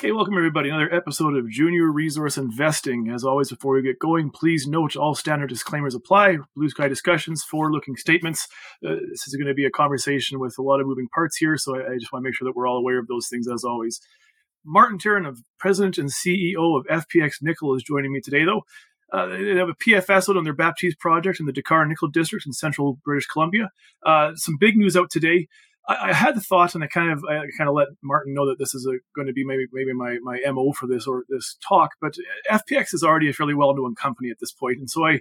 Okay, welcome everybody. Another episode of Junior Resource Investing. As always, before we get going, please note all standard disclaimers apply. Blue sky discussions, forward-looking statements. Uh, this is going to be a conversation with a lot of moving parts here, so I, I just want to make sure that we're all aware of those things as always. Martin Turenne, of President and CEO of FPX Nickel, is joining me today, though. Uh, they have a PFS out on their Baptiste project in the Decar Nickel District in central British Columbia. Uh, some big news out today. I, I, had the thought, and I kind of I kind of let Martin know that this is a, going to be maybe maybe my my mo for this or this talk. But FPX is already a fairly well known company at this point, and so I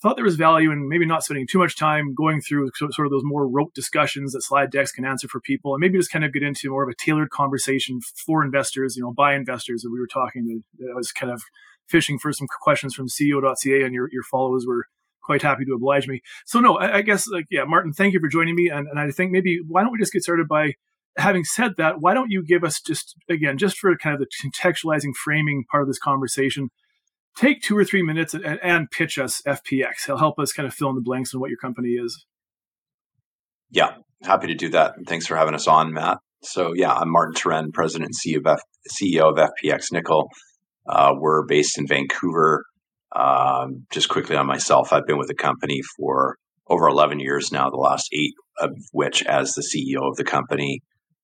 thought there was value in maybe not spending too much time going through sort of those more rote discussions that slide decks can answer for people, and maybe just kind of get into more of a tailored conversation for investors, you know, by investors. And we were talking, that was kind of fishing for some questions from CEO.ca, and your your followers were quite happy to oblige me. So no, I, I, guess like yeah, Martin, thank you for joining me, and, and I think maybe why don't we just get started by having said that, why don't you give us just again just for kind of the contextualizing framing part of this conversation, take two or three minutes and, and pitch us FPX. It'll help us kind of fill in the blanks on what your company is. Yeah, happy to do that. Thanks for having us on, Matt. So yeah, I'm Martin Turenne, President and CEO of, F- CEO of FPX Nickel. Uh, we're based in Vancouver, um, just quickly on myself, I've been with the company for over 11 years now, the last eight of which as the CEO of the company.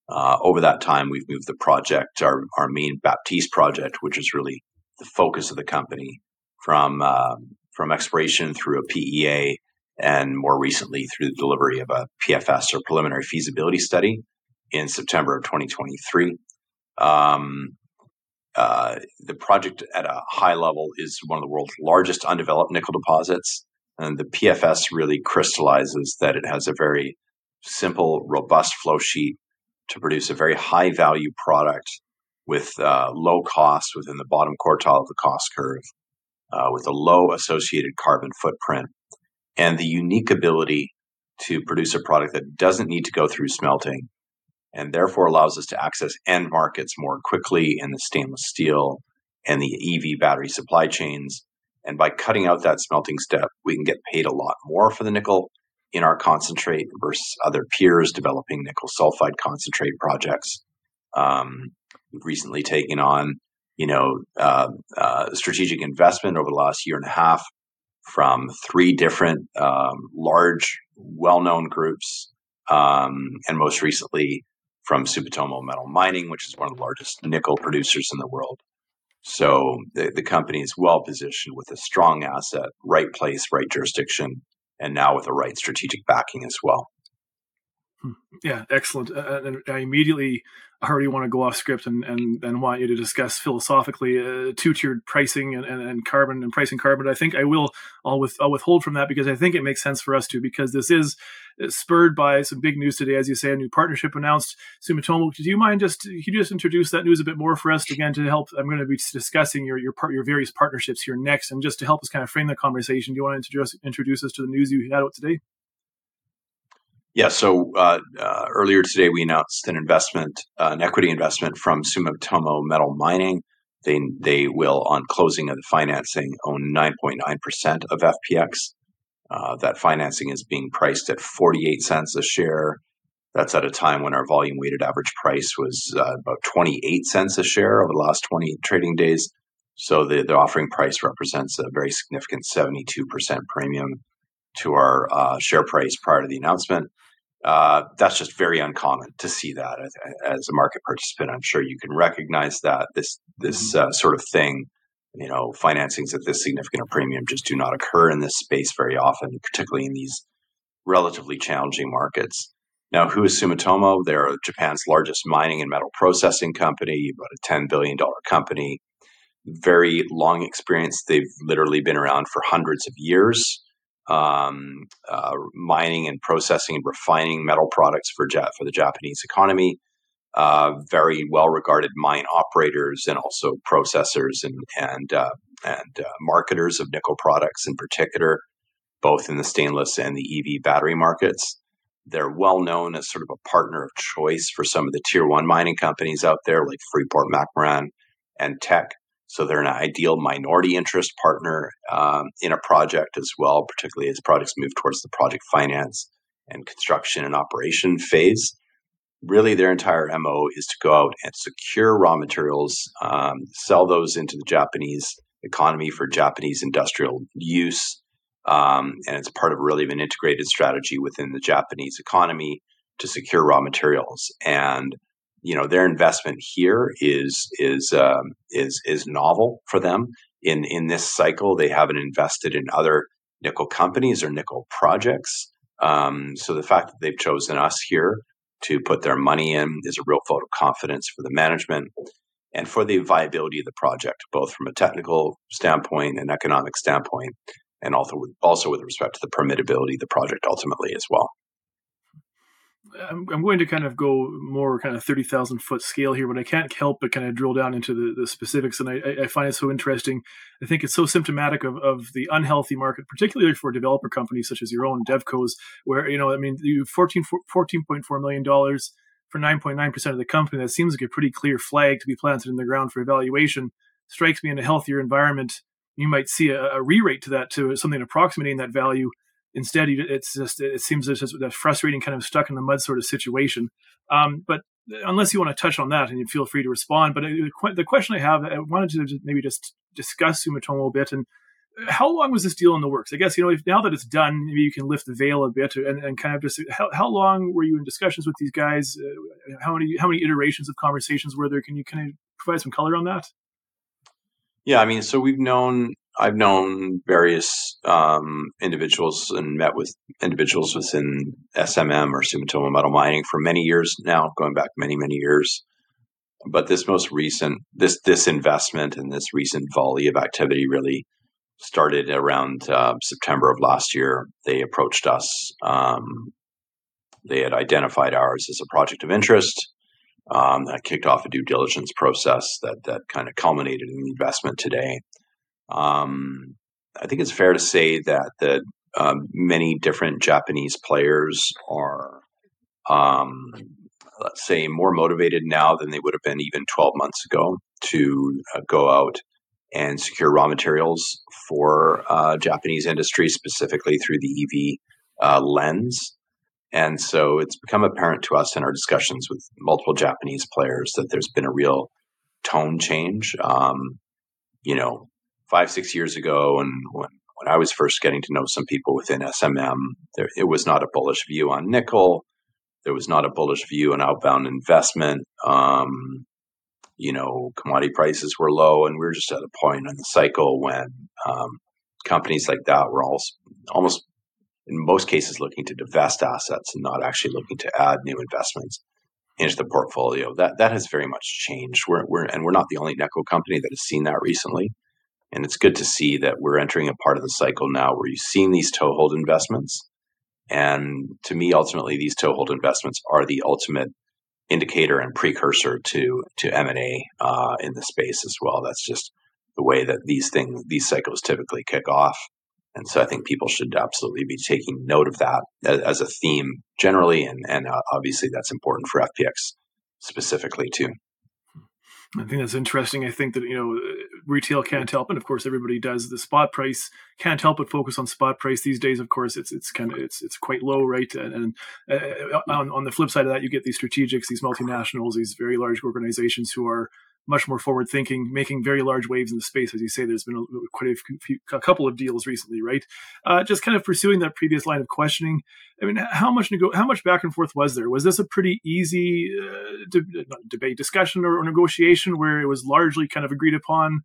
Uh, over that time, we've moved the project, our, our main Baptiste project, which is really the focus of the company, from uh, from exploration through a PEA, and more recently through the delivery of a PFS or preliminary feasibility study in September of 2023. Um, uh, the project at a high level is one of the world's largest undeveloped nickel deposits. And the PFS really crystallizes that it has a very simple, robust flow sheet to produce a very high value product with uh, low cost within the bottom quartile of the cost curve, uh, with a low associated carbon footprint, and the unique ability to produce a product that doesn't need to go through smelting and therefore allows us to access end markets more quickly in the stainless steel and the EV battery supply chains. And by cutting out that smelting step, we can get paid a lot more for the nickel in our concentrate versus other peers developing nickel sulfide concentrate projects. Um, we've recently taken on, you know, uh, uh, strategic investment over the last year and a half from three different um, large, well-known groups, um, and most recently from Sumitomo Metal Mining, which is one of the largest nickel producers in the world. So the, the company is well positioned with a strong asset, right place, right jurisdiction, and now with the right strategic backing as well. Yeah, excellent. Uh, and I immediately already want to go off script and, and, and want you to discuss philosophically uh, two-tiered pricing and, and, and, carbon and pricing carbon. I think I will I'll, with, I'll withhold from that because I think it makes sense for us to because this is uh, spurred by some big news today, as you say, a new partnership announced. Sumitomo, do you mind just can you just introduce that news a bit more for us again to help? I'm going to be discussing your your part your various partnerships here next, and just to help us kind of frame the conversation. Do you want to introduce introduce us to the news you had out today? Yeah. So uh, uh, earlier today, we announced an investment, uh, an equity investment from Sumitomo Metal Mining. They they will, on closing of the financing, own 9.9% of FPX. Uh, that financing is being priced at 48 cents a share. That's at a time when our volume weighted average price was uh, about 28 cents a share over the last 20 trading days. So the, the offering price represents a very significant 72% premium to our uh, share price prior to the announcement. Uh, that's just very uncommon to see that as a market participant. I'm sure you can recognize that this this mm-hmm. uh, sort of thing, you know, financings at this significant a premium just do not occur in this space very often, particularly in these relatively challenging markets. Now, who is Sumitomo? They're Japan's largest mining and metal processing company, about a $10 billion company. Very long experience. They've literally been around for hundreds of years um, uh, mining and processing and refining metal products for for the Japanese economy. Uh, very well regarded mine operators and also processors and and uh, and uh, marketers of nickel products in particular, both in the stainless and the EV battery markets. They're well known as sort of a partner of choice for some of the tier one mining companies out there like Freeport McMoRan and Teck So they're an ideal minority interest partner um, in a project as well, particularly as projects move towards the project finance and construction and operation phase. Really, their entire MO is to go out and secure raw materials, um, sell those into the Japanese economy for Japanese industrial use. Um, and it's part of really an integrated strategy within the Japanese economy to secure raw materials. And you know their investment here is is um, is is novel for them in in this cycle. They haven't invested in other nickel companies or nickel projects. Um, so the fact that they've chosen us here to put their money in is a real vote of confidence for the management and for the viability of the project, both from a technical standpoint and economic standpoint, and also with, also with respect to the permittability of the project ultimately as well. I'm, I'm going to kind of go more kind of 30,000 foot scale here, but I can't help but kind of drill down into the, the specifics. And I, I, find it so interesting. I think it's so symptomatic of, of the unhealthy market, particularly for developer companies such as your own DevCos, where, you know, I mean, you 14, $14.4 million for 9.9% of the company. That seems like a pretty clear flag to be planted in the ground for evaluation. Strikes me in a healthier environment. You might see a, a re rate to that to something approximating that value Instead, it's just it seems it's just that frustrating, kind of stuck in the mud sort of situation. Um, but unless you want to touch on that, and you feel free to respond. But uh, the question I have, I wanted to maybe just discuss Sumitomo a bit and how long was this deal in the works? I guess you know if now that it's done, maybe you can lift the veil a bit and, and kind of just how, how long were you in discussions with these guys? Uh, how many how many iterations of conversations were there? Can you kind of provide some color on that? Yeah, I mean, so we've known I've known various um, individuals and met with individuals within SMM or Sumitomo Metal Mining for many years now, going back many many years. But this most recent this this investment and this recent volley of activity really started around uh, September of last year. They approached us. Um, they had identified ours as a project of interest. Um, that kicked off a due diligence process that that kind of culminated in the investment today. Um, I think it's fair to say that that um, many different Japanese players are, um, let's say, more motivated now than they would have been even 12 months ago to uh, go out and secure raw materials for uh, Japanese industry, specifically through the EV uh, lens. And so it's become apparent to us in our discussions with multiple Japanese players that there's been a real tone change. Um, you know, five six years ago, and when when I was first getting to know some people within SMM, there, it was not a bullish view on nickel. There was not a bullish view on outbound investment. Um, you know, commodity prices were low, and we were just at a point in the cycle when um, companies like that were almost, almost, in most cases, looking to divest assets and not actually looking to add new investments into the portfolio. That that has very much changed. We're, we're and we're not the only nickel company that has seen that recently. And it's good to see that we're entering a part of the cycle now where you've seen these toehold investments. And to me, ultimately, these toehold investments are the ultimate indicator and precursor to to M and A uh, in the space as well. That's just the way that these things, these cycles typically kick off. And so I think people should absolutely be taking note of that as, a theme generally, and and uh, obviously that's important for FPX specifically too. I think that's interesting. I think that you know retail can't help, and of course everybody does. The spot price can't help but focus on spot price these days. Of course, it's it's kind of it's it's quite low, right? And, and uh, on on the flip side of that, you get these strategics, these multinationals, these very large organizations who are much more forward thinking, making very large waves in the space. As you say, there's been a, quite a, few, a couple of deals recently, right? Uh, just kind of pursuing that previous line of questioning. I mean, how much nego- how much back and forth was there? Was this a pretty easy uh, de- debate, discussion, or, or negotiation where it was largely kind of agreed upon?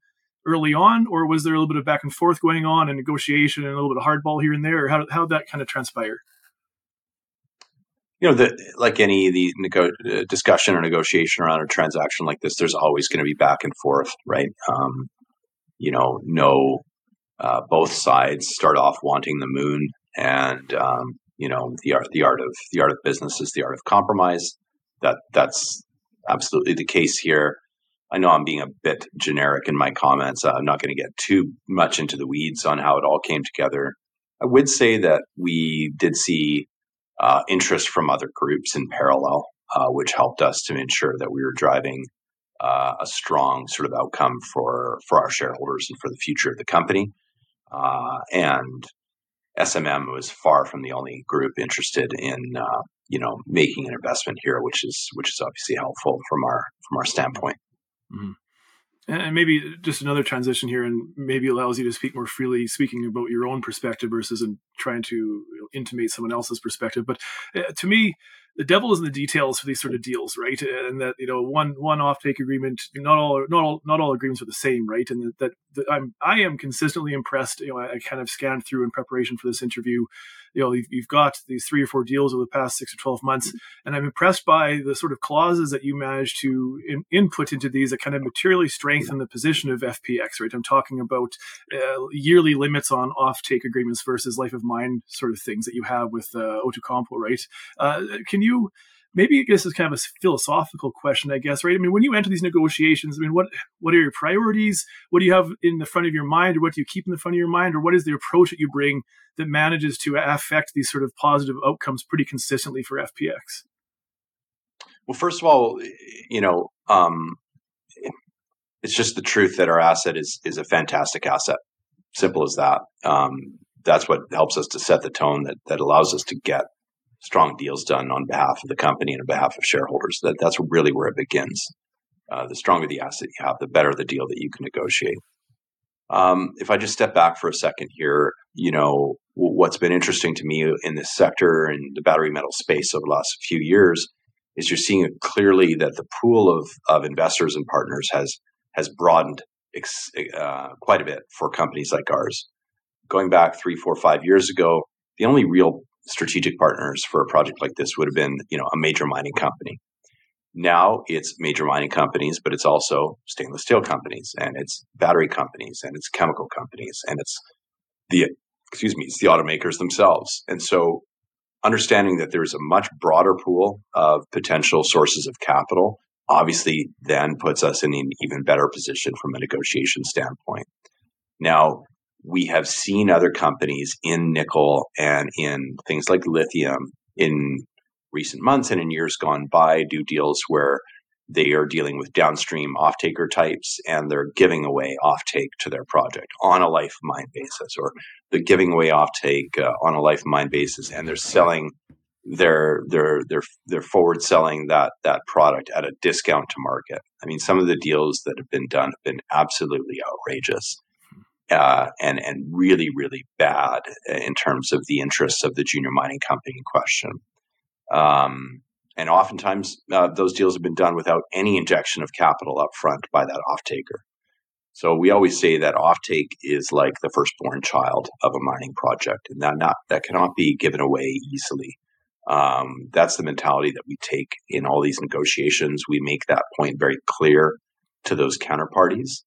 Early on, or was there a little bit of back and forth going on and negotiation and a little bit of hardball here and there, how how that kind of transpire? you know, the, like any the nego- uh, discussion or negotiation around a transaction like this, there's always going to be back and forth, right? Um, you know, no, uh, both sides start off wanting the moon, and um, you know, the art, the art of the art of business is the art of compromise. That that's absolutely the case here. I know I'm being a bit generic in my comments. Uh, I'm not going to get too much into the weeds on how it all came together. I would say that we did see uh, interest from other groups in parallel, uh, which helped us to ensure that we were driving uh, a strong sort of outcome for for our shareholders and for the future of the company. Uh, and SMM was far from the only group interested in uh, you know making an investment here, which is which is obviously helpful from our from our standpoint. Mm-hmm. And maybe just another transition here and maybe allows you to speak more freely speaking about your own perspective versus in trying to intimate someone else's perspective. But uh, to me the devil is in the details for these sort of deals right? And that you know one one offtake agreement not all not all not all agreements are the same right? And that, that, that i'm i am consistently impressed you know I, I kind of scanned through in preparation for this interview you know you've, you've, got these three or four deals over the past six or 12 months. And i'm impressed by the sort of clauses that you managed to in, input into these that kind of materially strengthen the position of fpx right? I'm talking about uh, yearly limits on offtake agreements versus life of mine sort of things that you have with uh, Outokumpu right? Uh, can you maybe this is kind of a philosophical question, I guess, right? I mean, when you enter these negotiations, I mean, what what are your priorities? What do you have in the front of your mind, or what do you keep in the front of your mind, or what is the approach that you bring that manages to affect these sort of positive outcomes pretty consistently for FPX? Well, first of all, you know, um, it's just the truth that our asset is is a fantastic asset. Simple as that. Um, that's what helps us to set the tone that that allows us to get strong deals done on behalf of the company and on behalf of shareholders. That that's really where it begins. Uh, the stronger the asset you have, the better the deal that you can negotiate. Um, if I just step back for a second here, you know what's been interesting to me in this sector and the battery metal space over the last few years is you're seeing clearly that the pool of of investors and partners has has broadened ex, uh, quite a bit for companies like ours. Going back three, four, five years ago, the only real strategic partners for a project like this would have been, you know, a major mining company. Now it's major mining companies, but it's also stainless steel companies and it's battery companies and it's chemical companies and it's the excuse me, it's the automakers themselves. And so understanding that there's a much broader pool of potential sources of capital obviously then puts us in an even better position from a negotiation standpoint. Now, we have seen other companies in nickel and in things like lithium in recent months and in years gone by do deals where they are dealing with downstream off-taker types and they're giving away offtake to their project on a life of mine basis or they're giving away offtake uh, on a life of mine basis and they're selling their their their they're forward selling that that product at a discount to market. I mean some of the deals that have been done have been absolutely outrageous uh, and and really really bad in terms of the interests of the junior mining company in question. Um, and oftentimes uh, those deals have been done without any injection of capital up front by that off-taker. So we always say that offtake is like the firstborn child of a mining project, and that not that cannot be given away easily. Um, that's the mentality that we take in all these negotiations. We make that point very clear to those counterparties,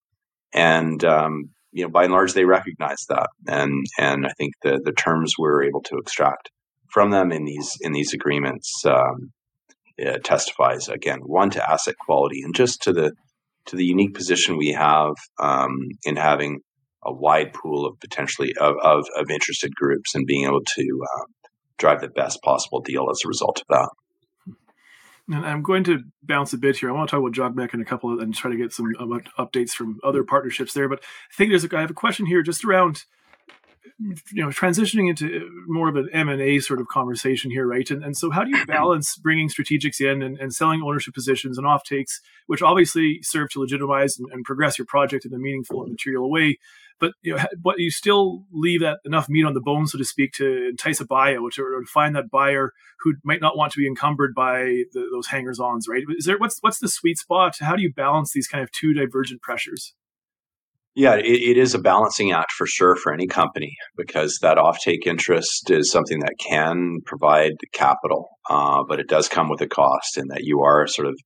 and um, you know, by and large, they recognize that, and and I think the the terms we're able to extract from them in these in these agreements um, testifies again one to asset quality and just to the to the unique position we have um, in having a wide pool of potentially of, of, of interested groups and being able to uh, drive the best possible deal as a result of that. And I'm going to bounce a bit here. I want to talk about Jogmec and a couple of, and try to get some uh, updates from other partnerships there. But I think there's a, I have a question here just around you know transitioning into more of an m&a sort of conversation here right? And, and so how do you balance bringing strategics in and, and selling ownership positions and off takes which obviously serve to legitimize and, and, progress your project in a meaningful and material way? But you know but you still leave that enough meat on the bone so to speak to entice a buyout or, or to find that buyer who might not want to be encumbered by the, those hangers ons right? Is there what's what's the sweet spot? How do you balance these kind of two divergent pressures yeah, it, it is a balancing act for sure for any company because that offtake interest is something that can provide capital, uh, but it does come with a cost in that you are sort of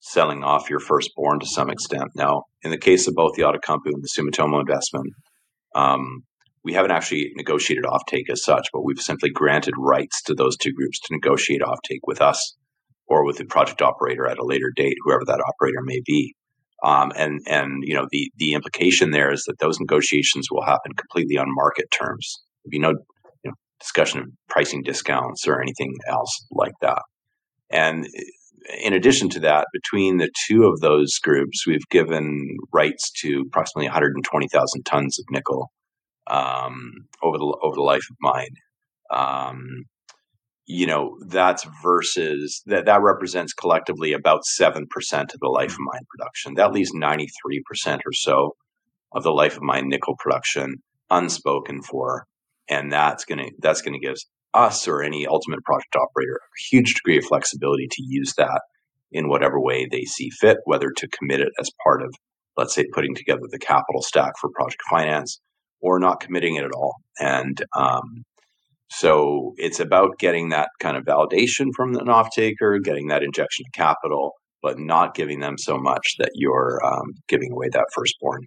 selling off your firstborn to some extent. Now, in the case of both the Outokumpu and the Sumitomo investment, um, we haven't actually negotiated offtake as such, but we've simply granted rights to those two groups to negotiate offtake with us or with the project operator at a later date, whoever that operator may be. Um, and and you know the the implication there is that those negotiations will happen completely on market terms. There'll be no you know, discussion of pricing discounts or anything else like that. And in addition to that, between the two of those groups, we've given rights to approximately 120,000 tons of nickel um, over the over the life of mine. Um, you know, that's versus that that represents collectively about seven percent of the life of mine production. That leaves 93 percent or so of the life of mine nickel production unspoken for, and that's gonna that's gonna give us or any ultimate project operator a huge degree of flexibility to use that in whatever way they see fit, whether to commit it as part of, let's say, putting together the capital stack for project finance or not committing it at all. And um, so it's about getting that kind of validation from an off taker, getting that injection of capital, but not giving them so much that you're um, giving away that firstborn.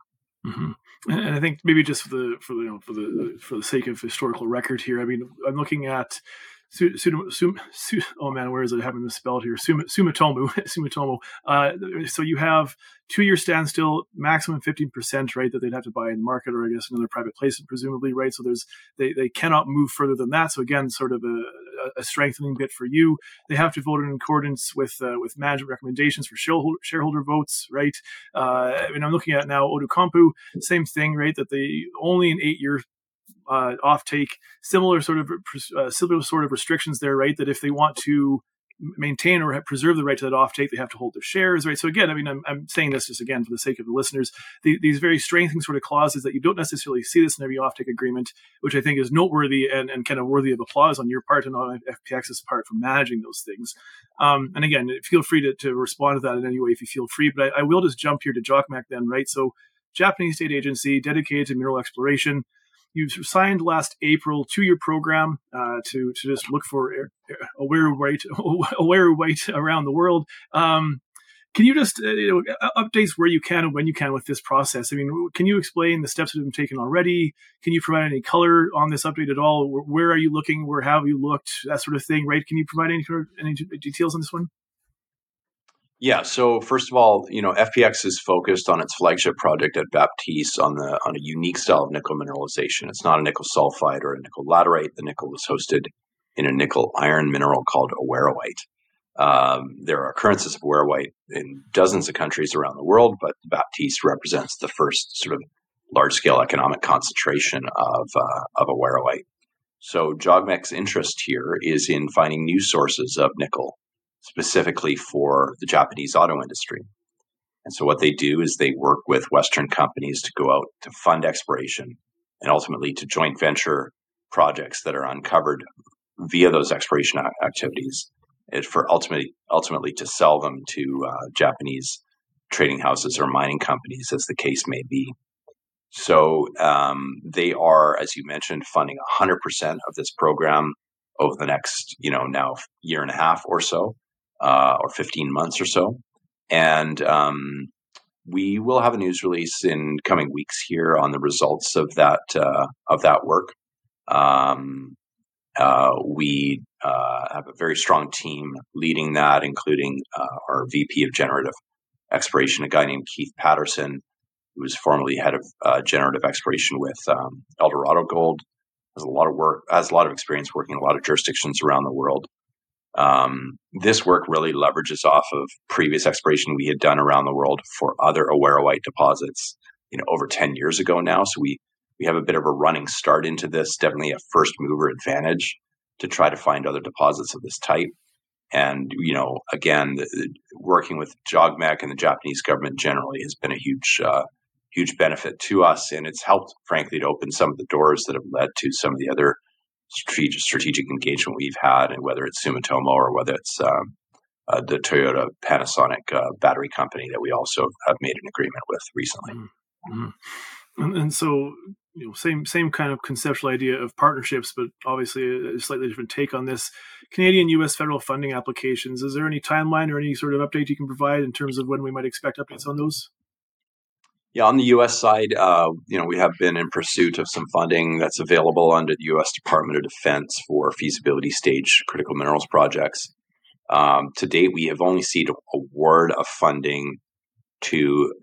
Mm-hmm. And I think maybe just for the for the you know, for the for the sake of historical record here, I mean, I'm looking at Su, Su, Su, oh man, where is it? I haven't misspelled here. Sumitomo. Sumitomo. Uh, so you have two year standstill, maximum 15%, right, that they'd have to buy in the market or I guess another private placement, presumably, right? So there's, they, they cannot move further than that. So again, sort of a, a strengthening bit for you. They have to vote in accordance with, uh, with management recommendations for shareholder, shareholder votes, right? Uh, I mean, I'm looking at now Outokumpu, same thing, right? That they only an eight year uh, offtake, similar sort of uh, similar sort of restrictions there, right? That if they want to maintain or preserve the right to that offtake, they have to hold their shares, right? So again, I mean, I'm, I'm saying this just again for the sake of the listeners, the, these very strengthening sort of clauses that you don't necessarily see this in every offtake agreement, which I think is noteworthy and, and kind of worthy of applause on your part and on FPX's part for managing those things. Um, and again, feel free to, to respond to that in any way if you feel free, but I, I will just jump here to JOGMEC then, right? So Japanese state agency dedicated to mineral exploration you signed last April to your program uh, to to just look for awaruite awaruite around the world. Um, can you just uh, you know, updates where you can and when you can with this process? I mean, can you explain the steps that have been taken already? Can you provide any color on this update at all? Where, are you looking? Where have you looked? That sort of thing, right? Can you provide any any details on this one? Yeah. So first of all, you know, FPX is focused on its flagship project at Baptiste on the on a unique style of nickel mineralization. It's not a nickel sulfide or a nickel laterite. The nickel is hosted in a nickel iron mineral called awaruite. Um, there are occurrences of awaruite in dozens of countries around the world, but Baptiste represents the first sort of large scale economic concentration of uh, of. So JOGMEC's interest here is in finding new sources of nickel specifically for the Japanese auto industry. And so what they do is they work with Western companies to go out to fund exploration and ultimately to joint venture projects that are uncovered via those exploration activities for ultimately ultimately to sell them to uh, Japanese trading houses or mining companies, as the case may be. So um, they are, as you mentioned, funding 100% of this program over the next, you know, now year and a half or so uh, or 15 months or so. And um, we will have a news release in coming weeks here on the results of that uh, of that work. Um, uh, we uh, have a very strong team leading that, including uh, our VP of Generative Exploration, a guy named Keith Patterson, who was formerly head of uh, generative exploration with um, Eldorado Gold. Has a lot of work, has a lot of experience working in a lot of jurisdictions around the world. Um, this work really leverages off of previous exploration we had done around the world for other awaruite deposits, you know, over 10 years ago now. So we, we have a bit of a running start into this, definitely a first mover advantage to try to find other deposits of this type. And, you know, again, the, working with JOGMEC and the Japanese government generally has been a huge, uh, huge benefit to us. And it's helped, frankly, to open some of the doors that have led to some of the other strategic, strategic engagement we've had, and whether it's Sumitomo or whether it's um, uh, the Toyota Panasonic uh, battery company that we also have made an agreement with recently. Mm-hmm. mm-hmm. And, and, so, you know, same same kind of conceptual idea of partnerships, but obviously a, a slightly different take on this. Canadian U.S. federal funding applications. Is there any timeline or any sort of update you can provide in terms of when we might expect updates on those? Yeah, on the U.S. side, uh, you know, we have been in pursuit of some funding that's available under the U.S. Department of Defense for feasibility stage critical minerals projects. Um, to date, we have only seen a award of funding to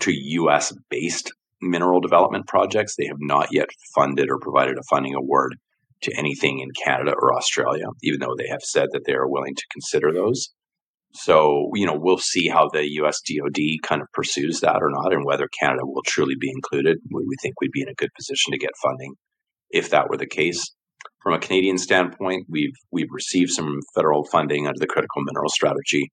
to U.S. based mineral development projects. They have not yet funded or provided a funding award to anything in Canada or Australia, even though they have said that they are willing to consider those. So, you know, we'll see how the US DoD kind of pursues that or not, and whether Canada will truly be included. We, we think we'd be in a good position to get funding if that were the case. From a Canadian standpoint, we've we've received some federal funding under the critical mineral strategy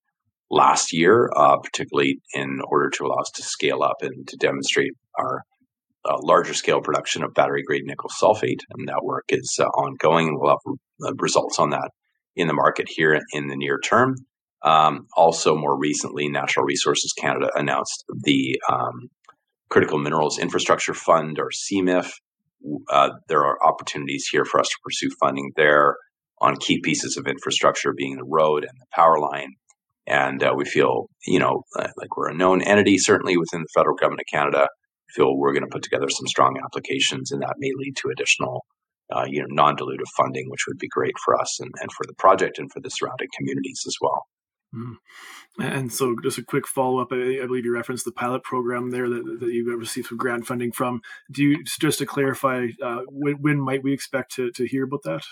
last year, uh, particularly in order to allow us to scale up and to demonstrate our uh, larger scale production of battery grade nickel sulfate. And that work is uh, ongoing, we'll have uh, results on that in the market here in the near term. Um, also, more recently, Natural Resources Canada announced the um, Critical Minerals Infrastructure Fund, or CMIF. Uh, there are opportunities here for us to pursue funding there on key pieces of infrastructure, being the road and the power line. And uh, we feel, you know, uh, like we're a known entity, certainly within the federal government of Canada. Feel we're going to put together some strong applications, and that may lead to additional, uh, you know, non-dilutive funding, which would be great for us and, and for the project and for the surrounding communities as well. Mm. And so, just a quick follow up. I, I, believe you referenced the pilot program there that, that you received some grant funding from. Do you just to clarify, uh, when, when, might we expect to, to hear about that?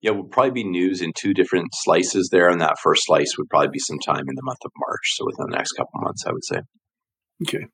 Yeah, will probably be news in two different slices there, and that first slice would probably be sometime in the month of March. So within the next couple months, I would say. Okay,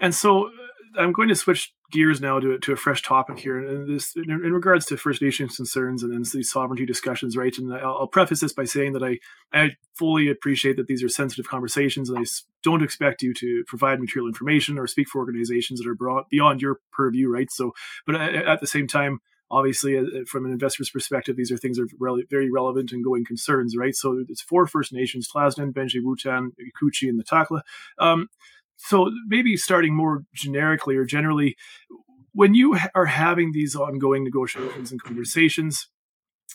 and so I'm going to switch gears now to, to a fresh topic here, and this in, in regards to First Nations concerns and, and these sovereignty discussions, right? And I'll, I'll, preface this by saying that I I fully appreciate that these are sensitive conversations, and I don't expect you to provide material information or speak for organizations that are beyond your purview, right? So, but at the same time. Obviously, uh, from an investor's perspective, these are things that are really, very relevant and going concerns, right? So it's four First Nations: Tl'azt'en, Binche, Whut'en, Yekooche, and the Takla. Um, so maybe starting more generically or generally, when you are having these ongoing negotiations and conversations,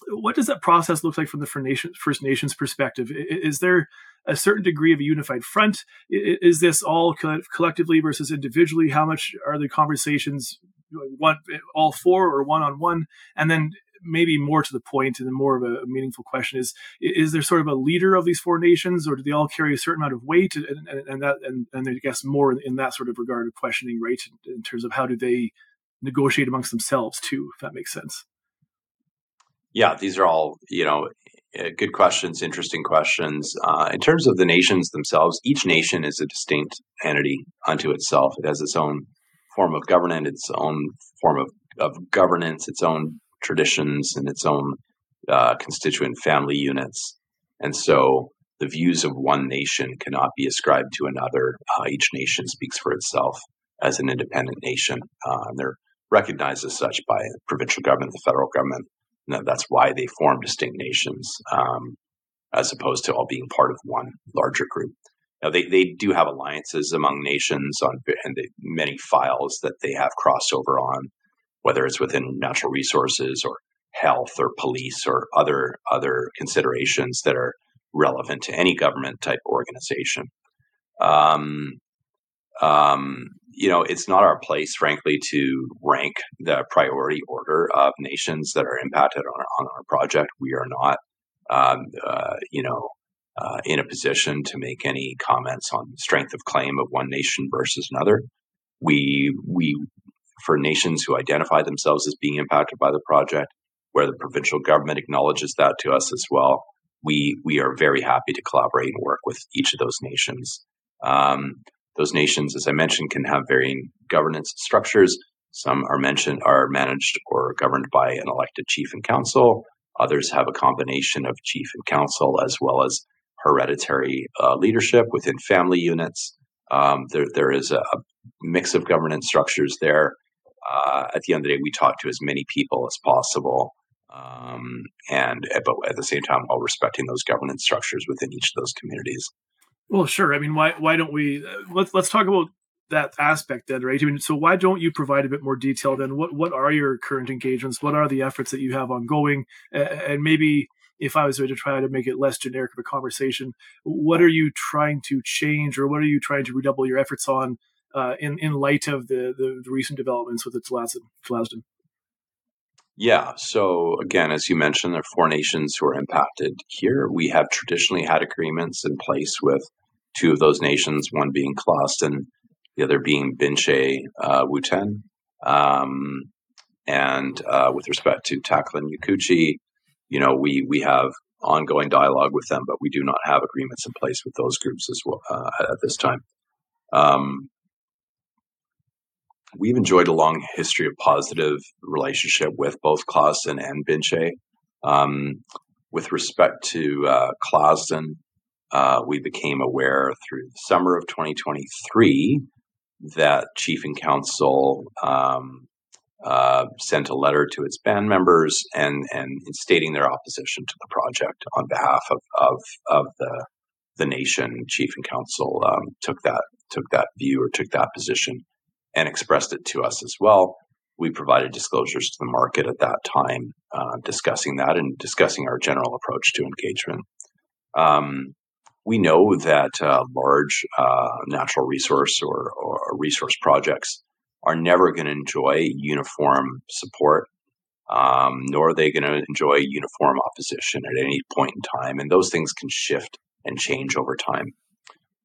what does that process look like from the First Nations perspective? Is there a certain degree of a unified front? Is this all collectively versus individually? How much are the conversations one all four or one on one? And then maybe more to the point and more of a, meaningful question is is there sort of a leader of these four nations or do they all carry a certain amount of weight? And, and, and that and, and I guess more in, that sort of regard of questioning right in, in terms of how do they negotiate amongst themselves too if that makes sense. Yeah these are all you know eh, good questions interesting questions. Uh, in terms of the nations themselves each nation is a distinct entity unto itself. It has its own form of governance its own form of, of governance its own traditions and its own uh, constituent family units. And so the views of one nation cannot be ascribed to another. Uh, each nation speaks for itself as an independent nation. Uh, and they're recognized as such by the provincial government, the federal government. And that's why they form distinct nations, um, as opposed to all being part of one larger group. Now, they, they do have alliances among nations on and many files that they have crossover on whether it's within natural resources or health or police or other other considerations that are relevant to any government type organization. Um, um, you know, it's not our place, frankly, to rank the priority order of nations that are impacted on our, on our project. We are not, um, uh, you know, uh, in a position to make any comments on strength of claim of one nation versus another. We we for nations who identify themselves as being impacted by the project, where the provincial government acknowledges that to us as well. We we are very happy to collaborate and work with each of those nations. Um, those nations, as I mentioned, can have varying governance structures. Some are mentioned are managed or governed by an elected chief and council. Others have a combination of chief and council as well as hereditary uh, leadership within family units. Um, there, there is a, a, mix of governance structures there uh, at the end of the day, we talk to as many people as possible, um, and uh, but at the same time, while respecting those governance structures within each of those communities. Well, sure. I mean, why why don't we uh, let's let's talk about that aspect then, right? I mean, so why don't you provide a bit more detail then? What what are your current engagements? What are the efforts that you have ongoing? And maybe if I was to try to make it less generic of a conversation, what are you trying to change, or what are you trying to redouble your efforts on uh, in in light of the, the, the recent developments with the Tl'azt'en? Yeah. So again, as you mentioned, there are four nations who are impacted here. We have traditionally had agreements in place with two of those nations, one being Tl'azt'en, the other being Binche uh, Whut'en. Um, and uh, with respect to Takla and Yekooche, you know, we we have ongoing dialogue with them, but we do not have agreements in place with those groups as well uh, at this time. Um, we've enjoyed a long history of positive relationship with both Tl'azt'en and Binche. Um, with respect to uh, Tl'azt'en, uh, we became aware through the summer of 2023 that Chief and Council um, uh, sent a letter to its band members and and stating their opposition to the project on behalf of of, of the the nation. Chief and Council um, took that took that view or took that position and expressed it to us as well. We provided disclosures to the market at that time, uh, discussing that and discussing our general approach to engagement. Um, we know that uh, large uh, natural resource or, or, resource projects are never going to enjoy uniform support, um, nor are they going to enjoy uniform opposition at any point in time. And those things can shift and change over time.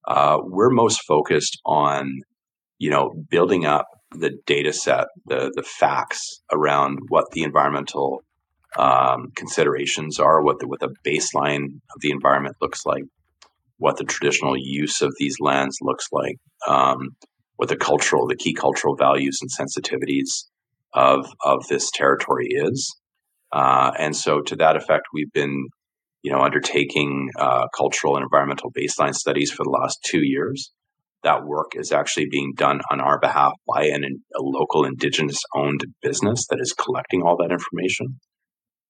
Uh, we're most focused on, you know, building up the data set, the the facts around what the environmental um, considerations are, what the what the baseline of the environment looks like, what the traditional use of these lands looks like, um, what the cultural, the key cultural values and sensitivities of of this territory is. Uh, and so, to that effect, we've been, you know, undertaking uh, cultural and environmental baseline studies for the last two years. That work is actually being done on our behalf by an, a local Indigenous owned business that is collecting all that information.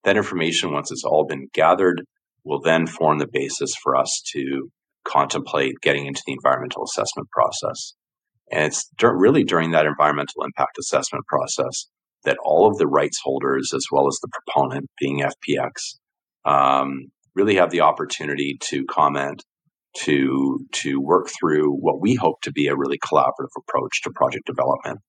That information, once it's all been gathered, will then form the basis for us to contemplate getting into the environmental assessment process. And it's really during that environmental impact assessment process that all of the rights holders, as well as the proponent, being FPX, um, really have the opportunity to comment, to to work through what we hope to be a really collaborative approach to project development.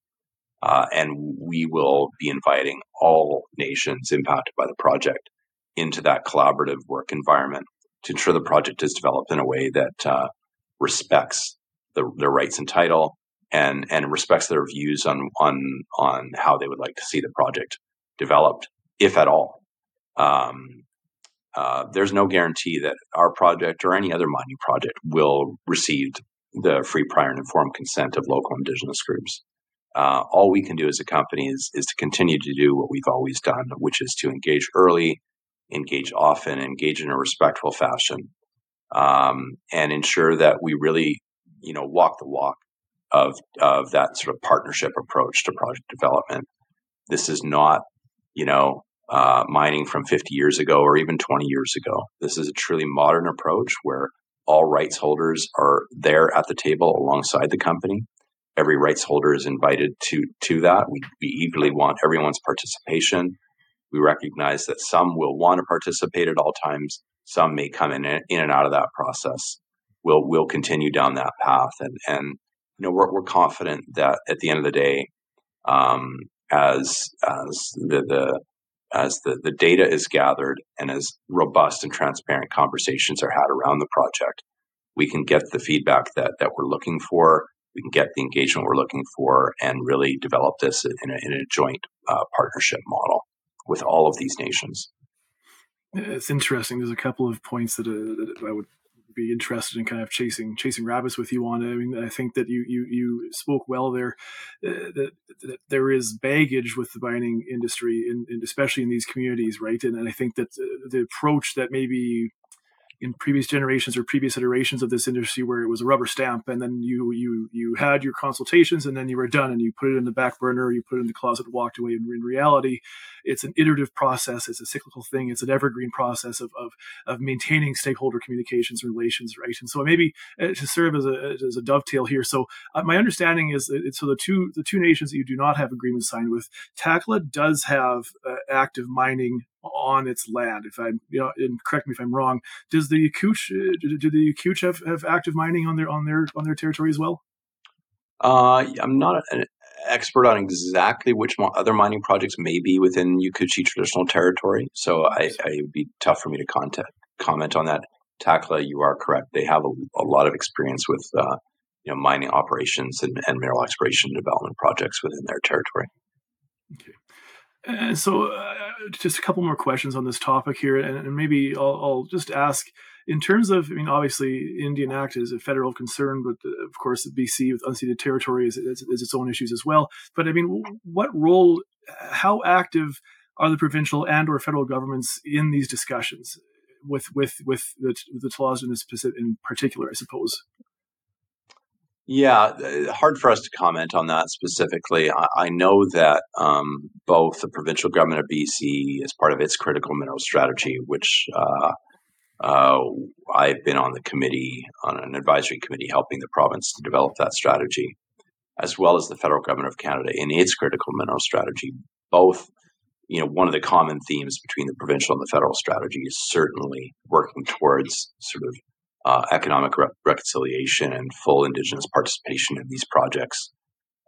Uh, and we will be inviting all nations impacted by the project into that collaborative work environment to ensure the project is developed in a way that uh, respects the, their rights and title and and respects their views on on on how they would like to see the project developed, if at all. Um, uh, there's no guarantee that our project or any other mining project will receive the free, prior, and informed consent of local indigenous groups. Uh, all we can do as a company is is to continue to do what we've always done, which is to engage early, engage often, engage in a respectful fashion, um, and ensure that we really, you know, walk the walk of of that sort of partnership approach to project development. This is not, you know, uh, mining from 50 years ago or even 20 years ago. This is a truly modern approach where all rights holders are there at the table alongside the company. Every rights holder is invited to to that. We, we eagerly want everyone's participation. We recognize that some will want to participate at all times. Some may come in, in and out of that process. We'll, we'll continue down that path. And, and you know, we're, we're confident that at the end of the day, um, as, as the, the, as the, the data is gathered and as robust and transparent conversations are had around the project, we can get the feedback that, that we're looking for. We can get the engagement we're looking for and really develop this in a, in a joint uh, partnership model with all of these nations. It's interesting. There's a couple of points that, uh, that I would be interested in kind of chasing chasing rabbits with you on. it. I mean, I think that you you you spoke well there. Uh, that, that, there is baggage with the mining industry, and especially in these communities, right? And, and I think that uh, the approach that maybe in previous generations or previous iterations of this industry where it was a rubber stamp and then you you you had your consultations and then you were done and you put it in the back burner you put it in the closet walked away. And in reality it's an iterative process. It's a cyclical thing. It's an evergreen process of of, of maintaining stakeholder communications and relations right? And so maybe uh, to serve as a as a dovetail here. So uh, my understanding is that so the two the two nations that you do not have agreements signed with Takla does have uh, active mining on its land. If I'm, you know, and correct me if I'm wrong. Does the Yekooche uh, do, do the Yekooche have, have active mining on their on their on their territory as well? Uh, I'm not an expert on exactly which other mining projects may be within Yekooche traditional territory, so I, I, it would be tough for me to contact, comment on that. Takla, you are correct. They have a, a lot of experience with uh, you know mining operations and, and mineral exploration development projects within their territory. Okay. And so uh, just a couple more questions on this topic here, and, and maybe I'll, I'll, just ask in terms of, I mean, obviously, Indian Act is a federal concern, but uh, of course, BC with unceded territory is, is, is, its own issues as well. But I mean, what role, how active are the provincial and or federal governments in these discussions with with with the, the Tl'azt'en in particular, I suppose? Yeah, uh, hard for us to comment on that specifically. I, I know that um, both the provincial government of BC, as part of its critical mineral strategy, which uh, uh, I've been on the committee, on an advisory committee, helping the province to develop that strategy, as well as the federal government of Canada in its critical mineral strategy. Both, you know, one of the common themes between the provincial and the federal strategy is certainly working towards sort of uh, economic re- reconciliation and full Indigenous participation in these projects,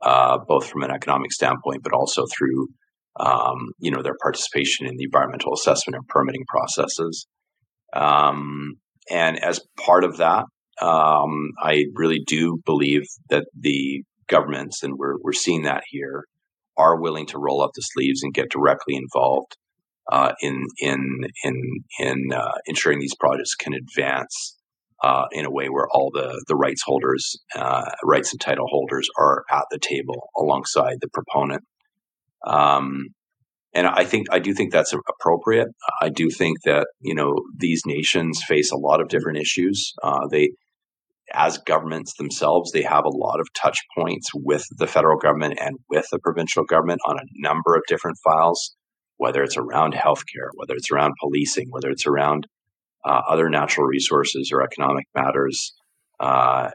uh, both from an economic standpoint, but also through um, you know their participation in the environmental assessment and permitting processes. Um, and as part of that, um, I really do believe that the governments, and we're we're seeing that here, are willing to roll up the sleeves and get directly involved uh, in in in in uh, ensuring these projects can advance uh, in a way where all the the rights holders, uh, rights and title holders, are at the table alongside the proponent. Um, and I think I do think that's appropriate. I do think that you know these nations face a lot of different issues. Uh, they, as governments themselves, they have a lot of touch points with the federal government and with the provincial government on a number of different files. Whether it's around healthcare, whether it's around policing, whether it's around uh, other natural resources or economic matters, uh,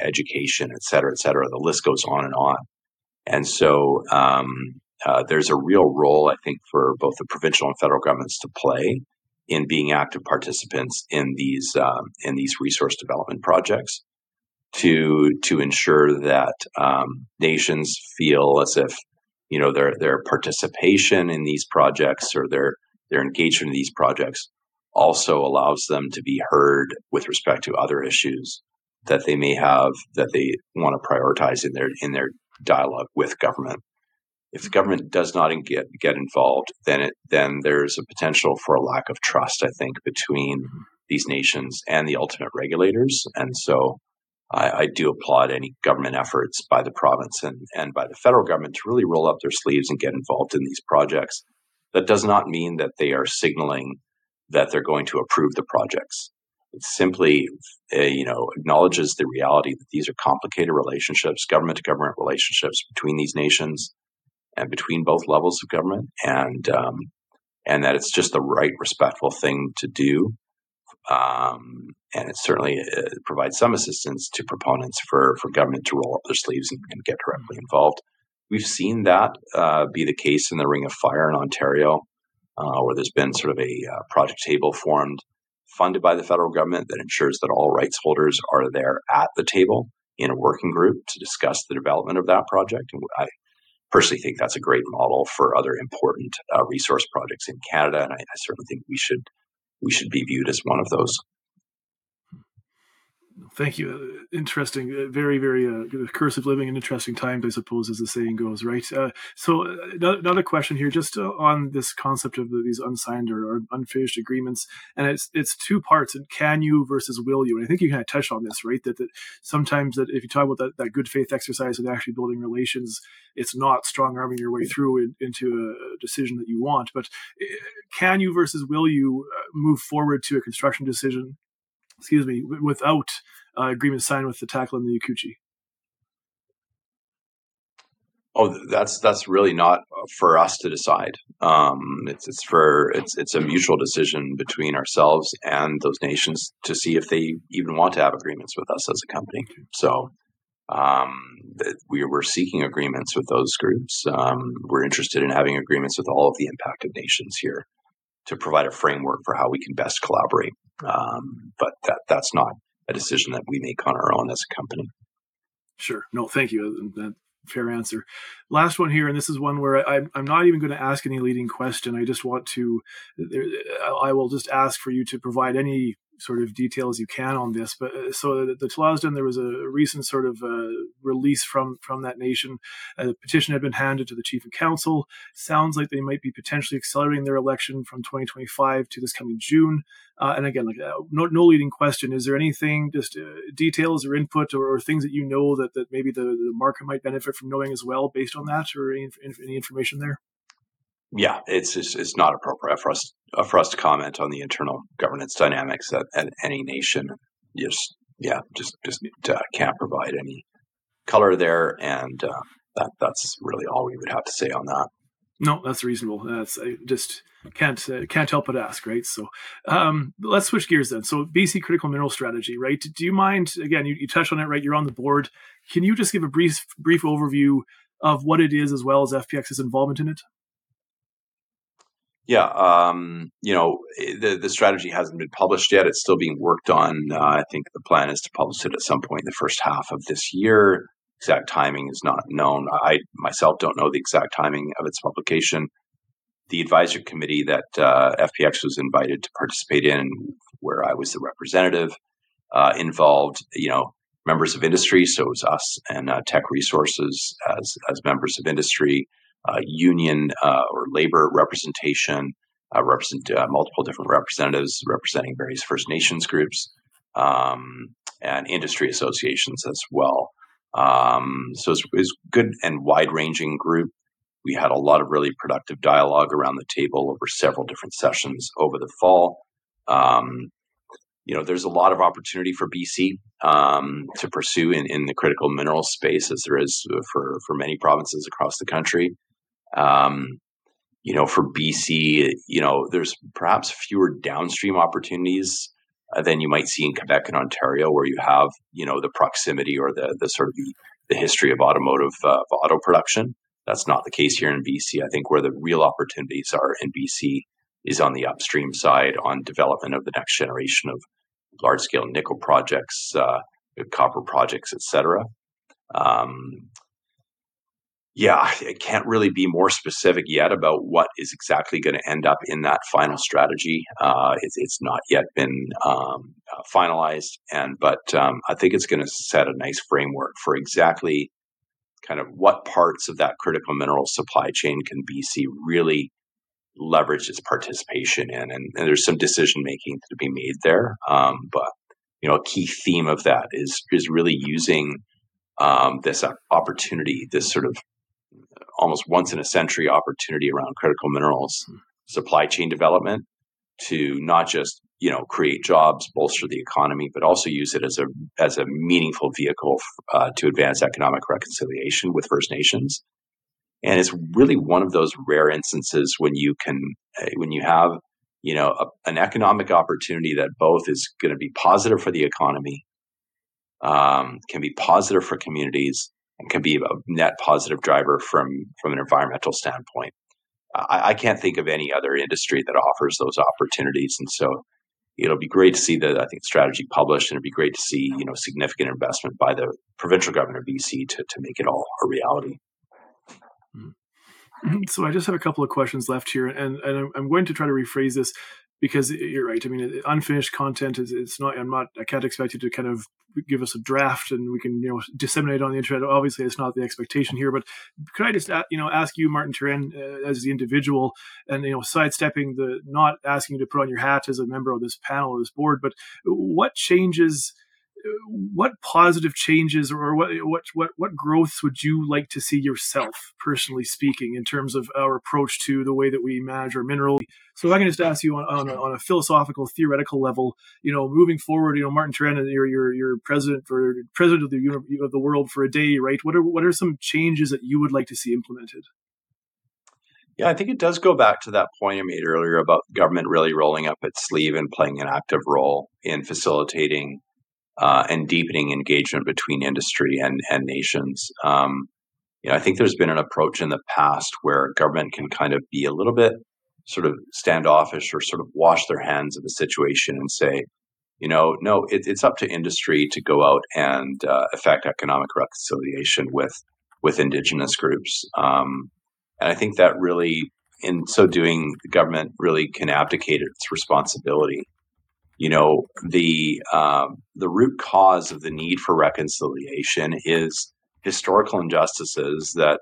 education, et cetera, et cetera. The list goes on and on. And so um, uh, there's a real role, I think, for both the provincial and federal governments to play in being active participants in these um, in these resource development projects to to ensure that um, nations feel as if you know their their participation in these projects or their their engagement in these projects also allows them to be heard with respect to other issues that they may have that they want to prioritize in their in their dialogue with government. If the government does not get get involved, then it then there's a potential for a lack of trust, I think, between these nations and the ultimate regulators. And so I, I, do applaud any government efforts by the province and, and by the federal government to really roll up their sleeves and get involved in these projects. That does not mean that they are signaling that they're going to approve the projects. It simply, uh, you know, acknowledges the reality that these are complicated relationships, government to government relationships between these nations and between both levels of government, and um, and that it's just the right, respectful thing to do. Um, and it certainly uh, provides some assistance to proponents for for government to roll up their sleeves and, and get directly involved. We've seen that uh, be the case in the Ring of Fire in Ontario uh, where there's been sort of a uh, project table formed funded by the federal government that ensures that all rights holders are there at the table in a working group to discuss the development of that project. And I personally think that's a great model for other important uh, resource projects in Canada, and I, I certainly think we should we should be viewed as one of those. Thank you. Interesting. Uh, very, very uh, cursive living in interesting times, I suppose, as the saying goes, right? Uh, so, uh, another question here, just uh, on this concept of these unsigned or, unfinished agreements, and it's it's two parts: and can you versus will you? And I think you kind of touched on this, right? That that sometimes that if you talk about that, that good faith exercise of actually building relations, it's not strong arming your way through in, into a decision that you want. But can you versus will you move forward to a construction decision excuse me, without uh, agreement signed with the Takla and the Yekooche? Oh, that's that's really not for us to decide. Um, it's it's for it's it's a mutual decision between ourselves and those nations to see if they even want to have agreements with us as a company. So um, we we're seeking agreements with those groups. Um, we're interested in having agreements with all of the impacted nations here to provide a framework for how we can best collaborate. Um, but that that's not a decision that we make on our own as a company. Sure. No, thank you. That fair answer. Last one here, and this is one where I, I'm not even going to ask any leading question. I just want to, I will just ask for you to provide any sort of detail as you can on this. But uh, so the, the there was a recent sort of uh, release from from that nation. A petition had been handed to the chief of council. Sounds like they might be potentially accelerating their election from 2025 to this coming June. Uh, and again, like uh, no, no leading question. Is there anything, just uh, details or input or, or, things that you know that, that maybe the, the market might benefit from knowing as well based on that or any, any information there? Yeah, it's just, it's not appropriate for us for us to comment on the internal governance dynamics at, at any nation. Just yeah, just just uh, can't provide any color there, and uh, that that's really all we would have to say on that. No, that's reasonable. That's I just can't uh, can't help but ask, right? So um, let's switch gears then. So BC critical mineral strategy, right? Do you mind? Again, you, you touched on it, right? You're on the board. Can you just give a brief brief overview of what it is as well as FPX's involvement in it? Yeah, um, you know, eh, the the strategy hasn't been published yet. It's still being worked on. Uh, I think the plan is to publish it at some point in the first half of this year. Exact timing is not known. I myself don't know the exact timing of its publication. The advisory committee that uh, FPX was invited to participate in, where I was the representative, uh, involved you know members of industry. So it was us and uh, Teck Resources as as members of industry union uh, or labor representation, uh, represent multiple different representatives representing various First Nations groups um, and industry associations as well. Um, so it's, it's good and wide ranging group. We had a lot of really productive dialogue around the table over several different sessions over the fall. Um, you know, there's a lot of opportunity for BC um, to pursue in, in the critical mineral space, as there is for for many provinces across the country. Um, you know, for BC, you know, there's perhaps fewer downstream opportunities uh, than you might see in Quebec and Ontario, where you have, you know, the proximity or the the sort of the, the history of automotive uh, of auto production. That's not the case here in BC. I think where the real opportunities are in BC is on the upstream side, on development of the next generation of large scale nickel projects, uh, copper projects, etc. Um, yeah, I can't really be more specific yet about what is exactly going to end up in that final strategy. Uh, it's, it's not yet been um, uh, finalized, and but um, I think it's going to set a nice framework for exactly kind of what parts of that critical mineral supply chain can BC really leverage its participation in, and, and there's some decision making to be made there. Um, but you know, a key theme of that is is really using um, this opportunity, this sort of almost once in a century opportunity around critical minerals hmm. supply chain development to not just you know create jobs, bolster the economy, but also use it as a as a meaningful vehicle uh, to advance economic reconciliation with First Nations. And it's really one of those rare instances when you can uh, when you have you know a, an economic opportunity that both is going to be positive for the economy, um, can be positive for communities, and can be a net positive driver from from an environmental standpoint. I, I, can't think of any other industry that offers those opportunities, and so it'll be great to see the I think strategy published, and it'd be great to see you know significant investment by the provincial government of BC to to make it all a reality. Mm-hmm. So I just have a couple of questions left here, and, and I'm going to try to rephrase this because you're right. I mean, unfinished content is it's not. I'm not. I can't expect you to kind of give us a draft and we can you know disseminate on the internet. Obviously, it's not the expectation here. But could I just you know ask you, Martin Turenne, uh, as the individual, and you know sidestepping the not asking you to put on your hat as a member of this panel or this board, but what changes? What positive changes or what what what what growths would you like to see yourself personally speaking in terms of our approach to the way that we manage our mineral? So if i can just ask you on, on, a, on a philosophical theoretical level you know moving forward you know martin Turenne, you're, you're, you're president for president of the of the world for a day right? What are what are some changes that you would like to see implemented? Yeah, I think it does go back to that point I made earlier about government really rolling up its sleeve and playing an active role in facilitating uh, and deepening engagement between industry and, and nations. Um, you know, I think there's been an approach in the past where government can kind of be a little bit sort of standoffish or sort of wash their hands of the situation and say, you know, no, it, it's up to industry to go out and uh, affect economic reconciliation with with indigenous groups. Um, and I think that really, in so doing, the government really can abdicate its responsibility you know the um, the root cause of the need for reconciliation is historical injustices that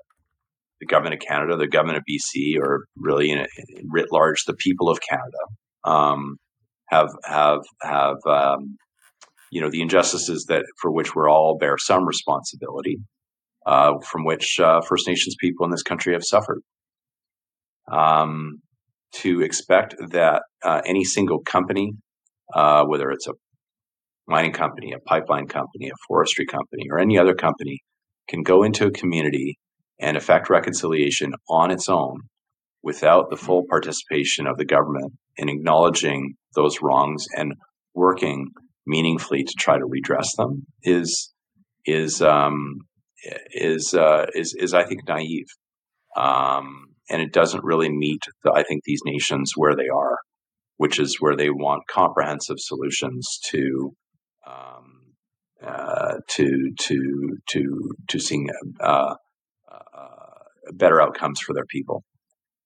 the government of Canada, the government of BC, or really in, in writ large, the people of Canada um, have have have um, you know the injustices that for which we're all bear some responsibility, uh, from which uh, First Nations people in this country have suffered. Um, to expect that uh, any single company, uh, whether it's a mining company, a pipeline company, a forestry company, or any other company, can go into a community and effect reconciliation on its own without the full participation of the government in acknowledging those wrongs and working meaningfully to try to redress them is is um, is, uh, is is I think naive, um, and it doesn't really meet the, I think these nations where they are, which is where they want comprehensive solutions to um, uh, to to to to seeing uh, uh, better outcomes for their people.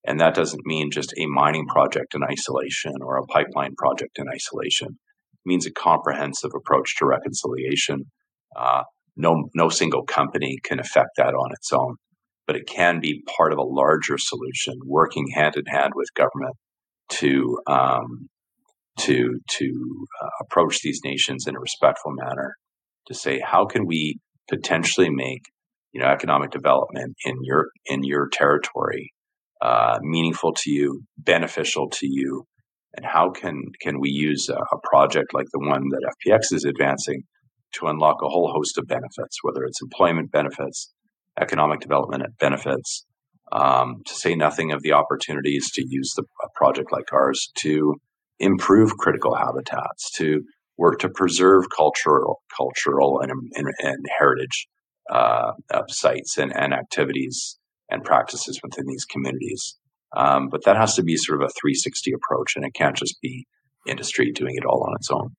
And that doesn't mean just a mining project in isolation or a pipeline project in isolation. It means a comprehensive approach to reconciliation. Uh, no, no single company can affect that on its own, but it can be part of a larger solution, working hand in hand with government to um, to to uh, approach these nations in a respectful manner. To say how can we potentially make you know economic development in your in your territory uh, meaningful to you, beneficial to you, and how can can we use a, a, project like the one that FPX is advancing to unlock a whole host of benefits, whether it's employment benefits, economic development benefits, um, to say nothing of the opportunities to use the, a project like ours to improve critical habitats, to work to preserve cultural cultural and, and, and heritage uh, sites and, and activities and practices within these communities. Um, but that has to be sort of a 360 approach, and it can't just be industry doing it all on its own.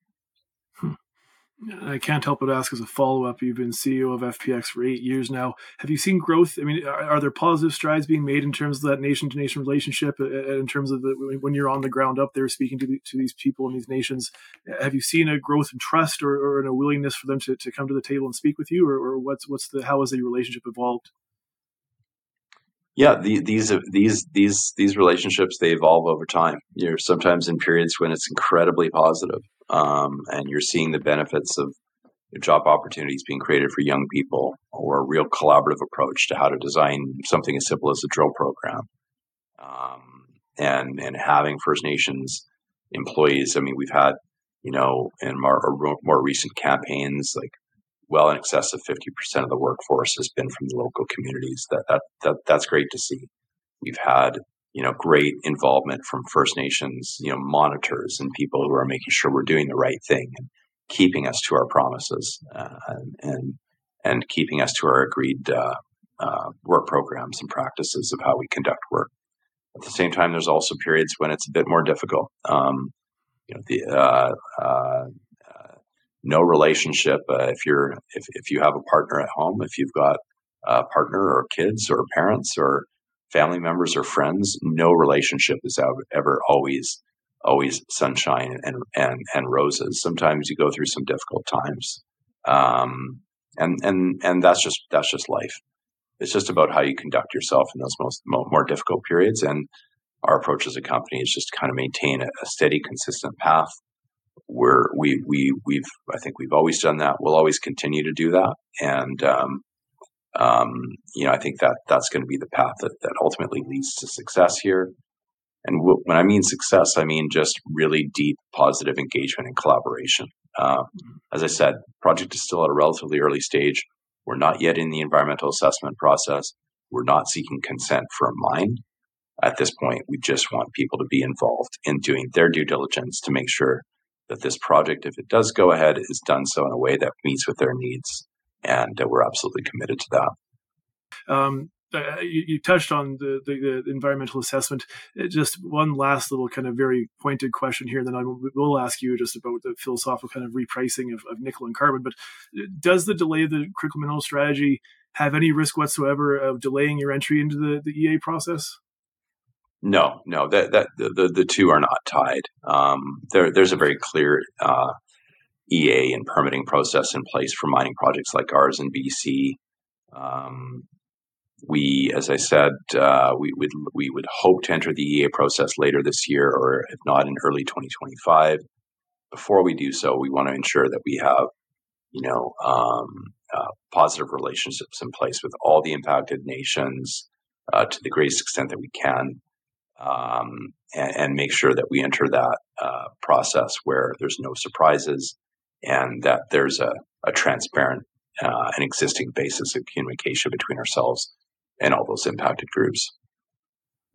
I can't help but ask as a follow up. You've been CEO of FPX for eight years now. Have you seen growth? I mean, are, are there positive strides being made in terms of that nation to nation relationship? Uh, uh, in terms of the, when you're on the ground up there speaking to, the, to these people in these nations, have you seen a growth in trust or, or in a willingness for them to, to come to the table and speak with you, or, or what's what's the how has the relationship evolved? Yeah, the, these these these these relationships they evolve over time. You're sometimes in periods when it's incredibly positive, um, and you're seeing the benefits of job opportunities being created for young people, or a real collaborative approach to how to design something as simple as a drill program, um, and and having First Nations employees. I mean, we've had you know in our, our more recent campaigns like well in excess of 50% of the workforce has been from the local communities. That, that, that that's great to see. We've had you know, great involvement from First Nations, you know, monitors and people who are making sure we're doing the right thing and keeping us to our promises uh, and, and, keeping us to our agreed uh, uh, work programs and practices of how we conduct work. At the same time, there's also periods when it's a bit more difficult. Um, you know, the uh, uh, no relationship. if you're if if you have a partner at home, if you've got a partner or kids or parents or family members or friends, no relationship is ever always always sunshine and and and roses. Sometimes you go through some difficult times, um, and and and that's just that's just life. It's just about how you conduct yourself in those most more difficult periods. And our approach as a company is just to kind of maintain a, a steady, consistent path. Where we we we've I think we've always done that. We'll always continue to do that, and um, um, you know, I think that that's going to be the path that, that ultimately leads to success here. And w- when I mean success, I mean just really deep, positive engagement and collaboration. Uh, as I said, project is still at a relatively early stage. We're not yet in the environmental assessment process. We're not seeking consent a mine. At this point, we just want people to be involved in doing their due diligence to make sure that this project, if it does go ahead, is done so in a way that meets with their needs and uh, we're absolutely committed to that. Um, uh, you, you, touched on the, the, the, environmental assessment. Uh, just one last little kind of very pointed question here, then I will ask you just about the philosophical kind of repricing of, of nickel and carbon. But uh, does the delay of the critical mineral strategy have any risk whatsoever of delaying your entry into the, the EA process? No, no, that that the the, two are not tied. Um, there, there's a very clear uh, EA and permitting process in place for mining projects like ours in BC. Um, we, as I said, uh, we would we would hope to enter the EA process later this year, or if not, in early 2025. Before we do so, we want to ensure that we have, you know, um, uh, positive relationships in place with all the impacted nations uh, to the greatest extent that we can, um, and, and, make sure that we enter that uh, process where there's no surprises and that there's a, a transparent uh, and existing basis of communication between ourselves and all those impacted groups.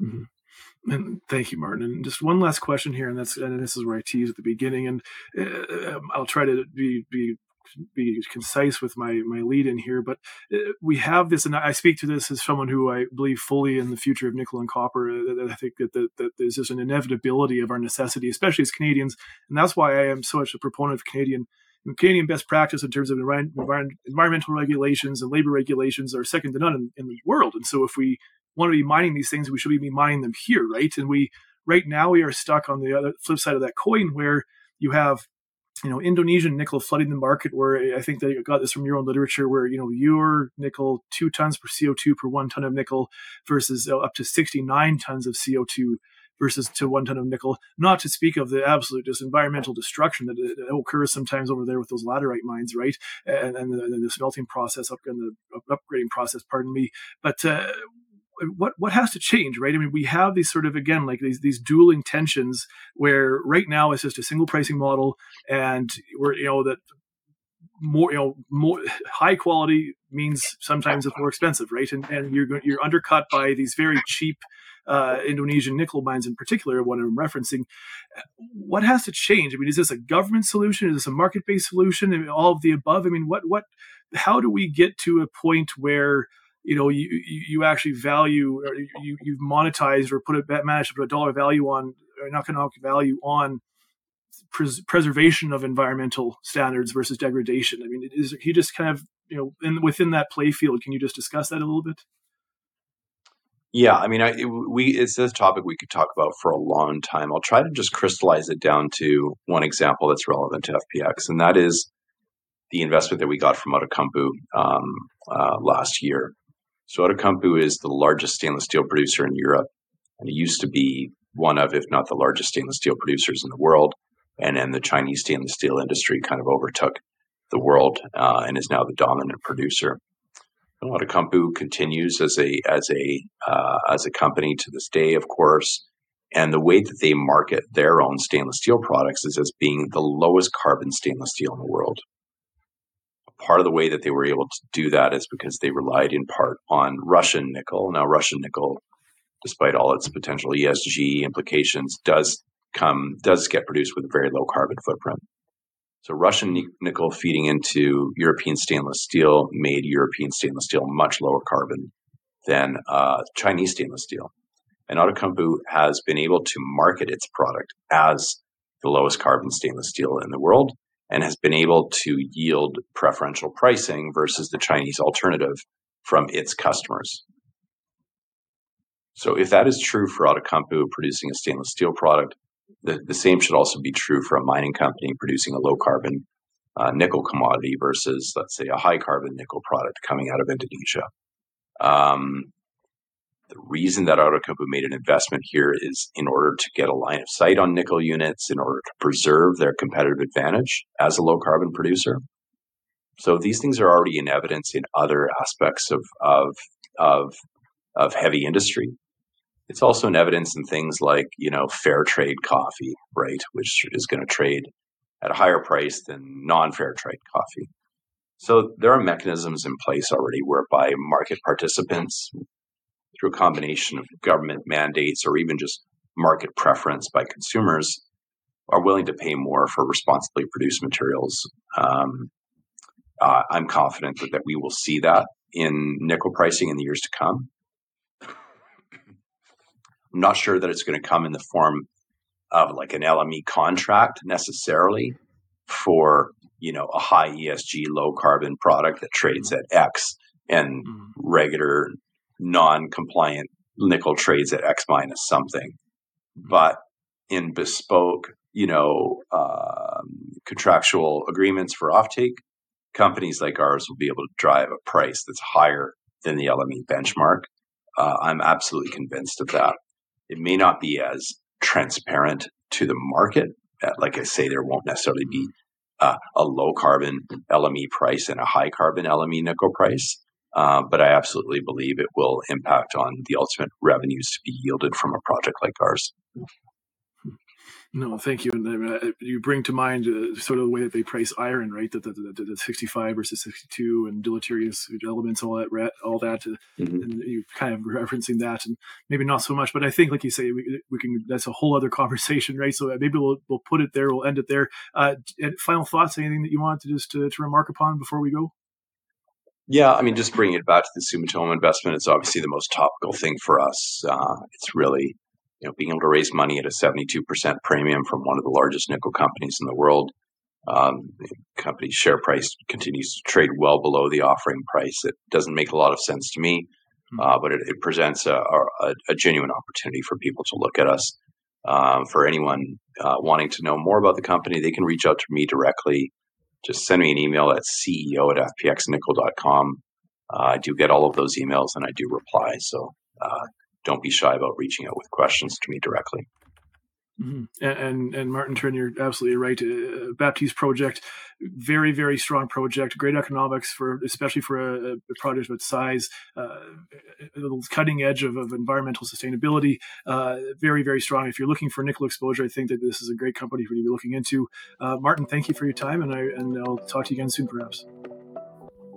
Mm-hmm. And thank you, Martin. And just one last question here, and that's and this is where I tease at the beginning, and uh, um, I'll try to be be be concise with my my lead in here. But uh, we have this, and I speak to this as someone who I believe fully in the future of nickel and copper. Uh, I think that, that, that there's just an inevitability of our necessity, especially as Canadians, and that's why I am so much a proponent of Canadian Canadian best practice in terms of environmental regulations and labor regulations are second to none in, in, the world. And so, if we want to be mining these things, we should be mining them here, right? And we right now we are stuck on the other flip side of that coin, where you have you know Indonesian nickel flooding the market. Where I think they got this from your own literature, where you know your nickel two tons per CO two per one ton of nickel versus uh, up to sixty nine tons of CO two versus to one ton of nickel. Not to speak of the absolute just environmental destruction that, that occurs sometimes over there with those laterite mines, right? And, and, the, and the, smelting process up and the upgrading process. Pardon me, but. Uh, what what has to change, right? I mean, we have these sort of again like these these dueling tensions where right now it's just a single pricing model, and we're you know that more you know more high quality means sometimes it's more expensive, right? And and you're you're undercut by these very cheap uh, Indonesian nickel mines in particular, what I'm referencing. What has to change? I mean, is this a government solution? Is this a market-based solution? I mean, all of the above. I mean, what what? How do we get to a point where you know you you actually value or you you've monetized or put a managed to put a dollar value on an economic value on pres- preservation of environmental standards versus degradation. I mean, is he just kind of you know in, within that play field? Can you just discuss that a little bit? Yeah, I mean, I, it, we it's this topic we could talk about for a long time. I'll try to just crystallize it down to one example that's relevant to FPX, and that is the investment that we got from Outokumpu um, uh, last year. So Outokumpu is the largest stainless steel producer in Europe, and it used to be one of, if not the largest stainless steel producers in the world. And then the Chinese stainless steel industry kind of overtook the world uh, and is now the dominant producer. Outokumpu continues as a as a uh, as a company to this day, of course. And the way that they market their own stainless steel products is as being the lowest carbon stainless steel in the world. Part of the way that they were able to do that is because they relied in part on Russian nickel. Now, Russian nickel, despite all its potential ESG implications, does come does get produced with a very low carbon footprint. So Russian nickel feeding into European stainless steel made European stainless steel much lower carbon than uh, Chinese stainless steel. And Outokumpu has been able to market its product as the lowest carbon stainless steel in the world and has been able to yield preferential pricing versus the Chinese alternative from its customers. So if that is true for Outokumpu producing a stainless steel product, the, the same should also be true for a mining company producing a low carbon uh, nickel commodity versus, let's say, a high carbon nickel product coming out of Indonesia. Um, the reason that Outokumpu made an investment here is in order to get a line of sight on nickel units, in order to preserve their competitive advantage as a low carbon producer. So these things are already in evidence in other aspects of of of, of heavy industry. It's also in evidence in things like, you know, fair trade coffee, right, which is going to trade at a higher price than non fair trade coffee. So there are mechanisms in place already whereby market participants, through a combination of government mandates or even just market preference by consumers, are willing to pay more for responsibly produced materials. Um, uh, I'm confident that, that we will see that in nickel pricing in the years to come. I'm not sure that it's going to come in the form of like an LME contract necessarily for you know a high ESG low carbon product that trades at X and mm-hmm. regular non-compliant nickel trades at X minus something. But in bespoke, you know, um, contractual agreements for offtake, companies like ours will be able to drive a price that's higher than the LME benchmark. Uh, I'm absolutely convinced of that. It may not be as transparent to the market. Uh, like I say, there won't necessarily be uh, a low carbon LME price and a high carbon LME nickel price. Uh, but I absolutely believe it will impact on the ultimate revenues to be yielded from a project like ours. No, thank you. And uh, you bring to mind uh, sort of the way that they price iron, right? That the, the, the, 65 versus 62 and deleterious elements, all that, all that. Uh, mm-hmm. And you kind of referencing that, and maybe not so much. But I think, like you say, we, we can. That's a whole other conversation, right? So uh, maybe we'll we'll put it there. We'll end it there. Uh, final thoughts? Anything that you want to just to, to remark upon before we go? Yeah, I mean, just bringing it back to the Sumitomo investment, it's obviously the most topical thing for us. Uh, it's really you know, being able to raise money at a 72% premium from one of the largest nickel companies in the world. Um, the company's share price continues to trade well below the offering price. It doesn't make a lot of sense to me, hmm. uh, but it, it presents a, a, a, genuine opportunity for people to look at us. Um, for anyone uh, wanting to know more about the company, they can reach out to me directly. Just send me an email at ceo at fpxnickel.com. Uh, I do get all of those emails and I do reply. So uh, don't be shy about reaching out with questions to me directly. Mm-hmm. And, and, Martin Turenne, you're absolutely right. Uh, Baptiste project, very very strong project, great economics for especially for a, a project of its size, uh, cutting edge of, of environmental sustainability. Uh, very very strong. If you're looking for nickel exposure, I think that this is a great company for you to be looking into. Uh, Martin, thank you for your time, and I and I'll talk to you again soon, perhaps.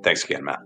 Thanks again, Matt.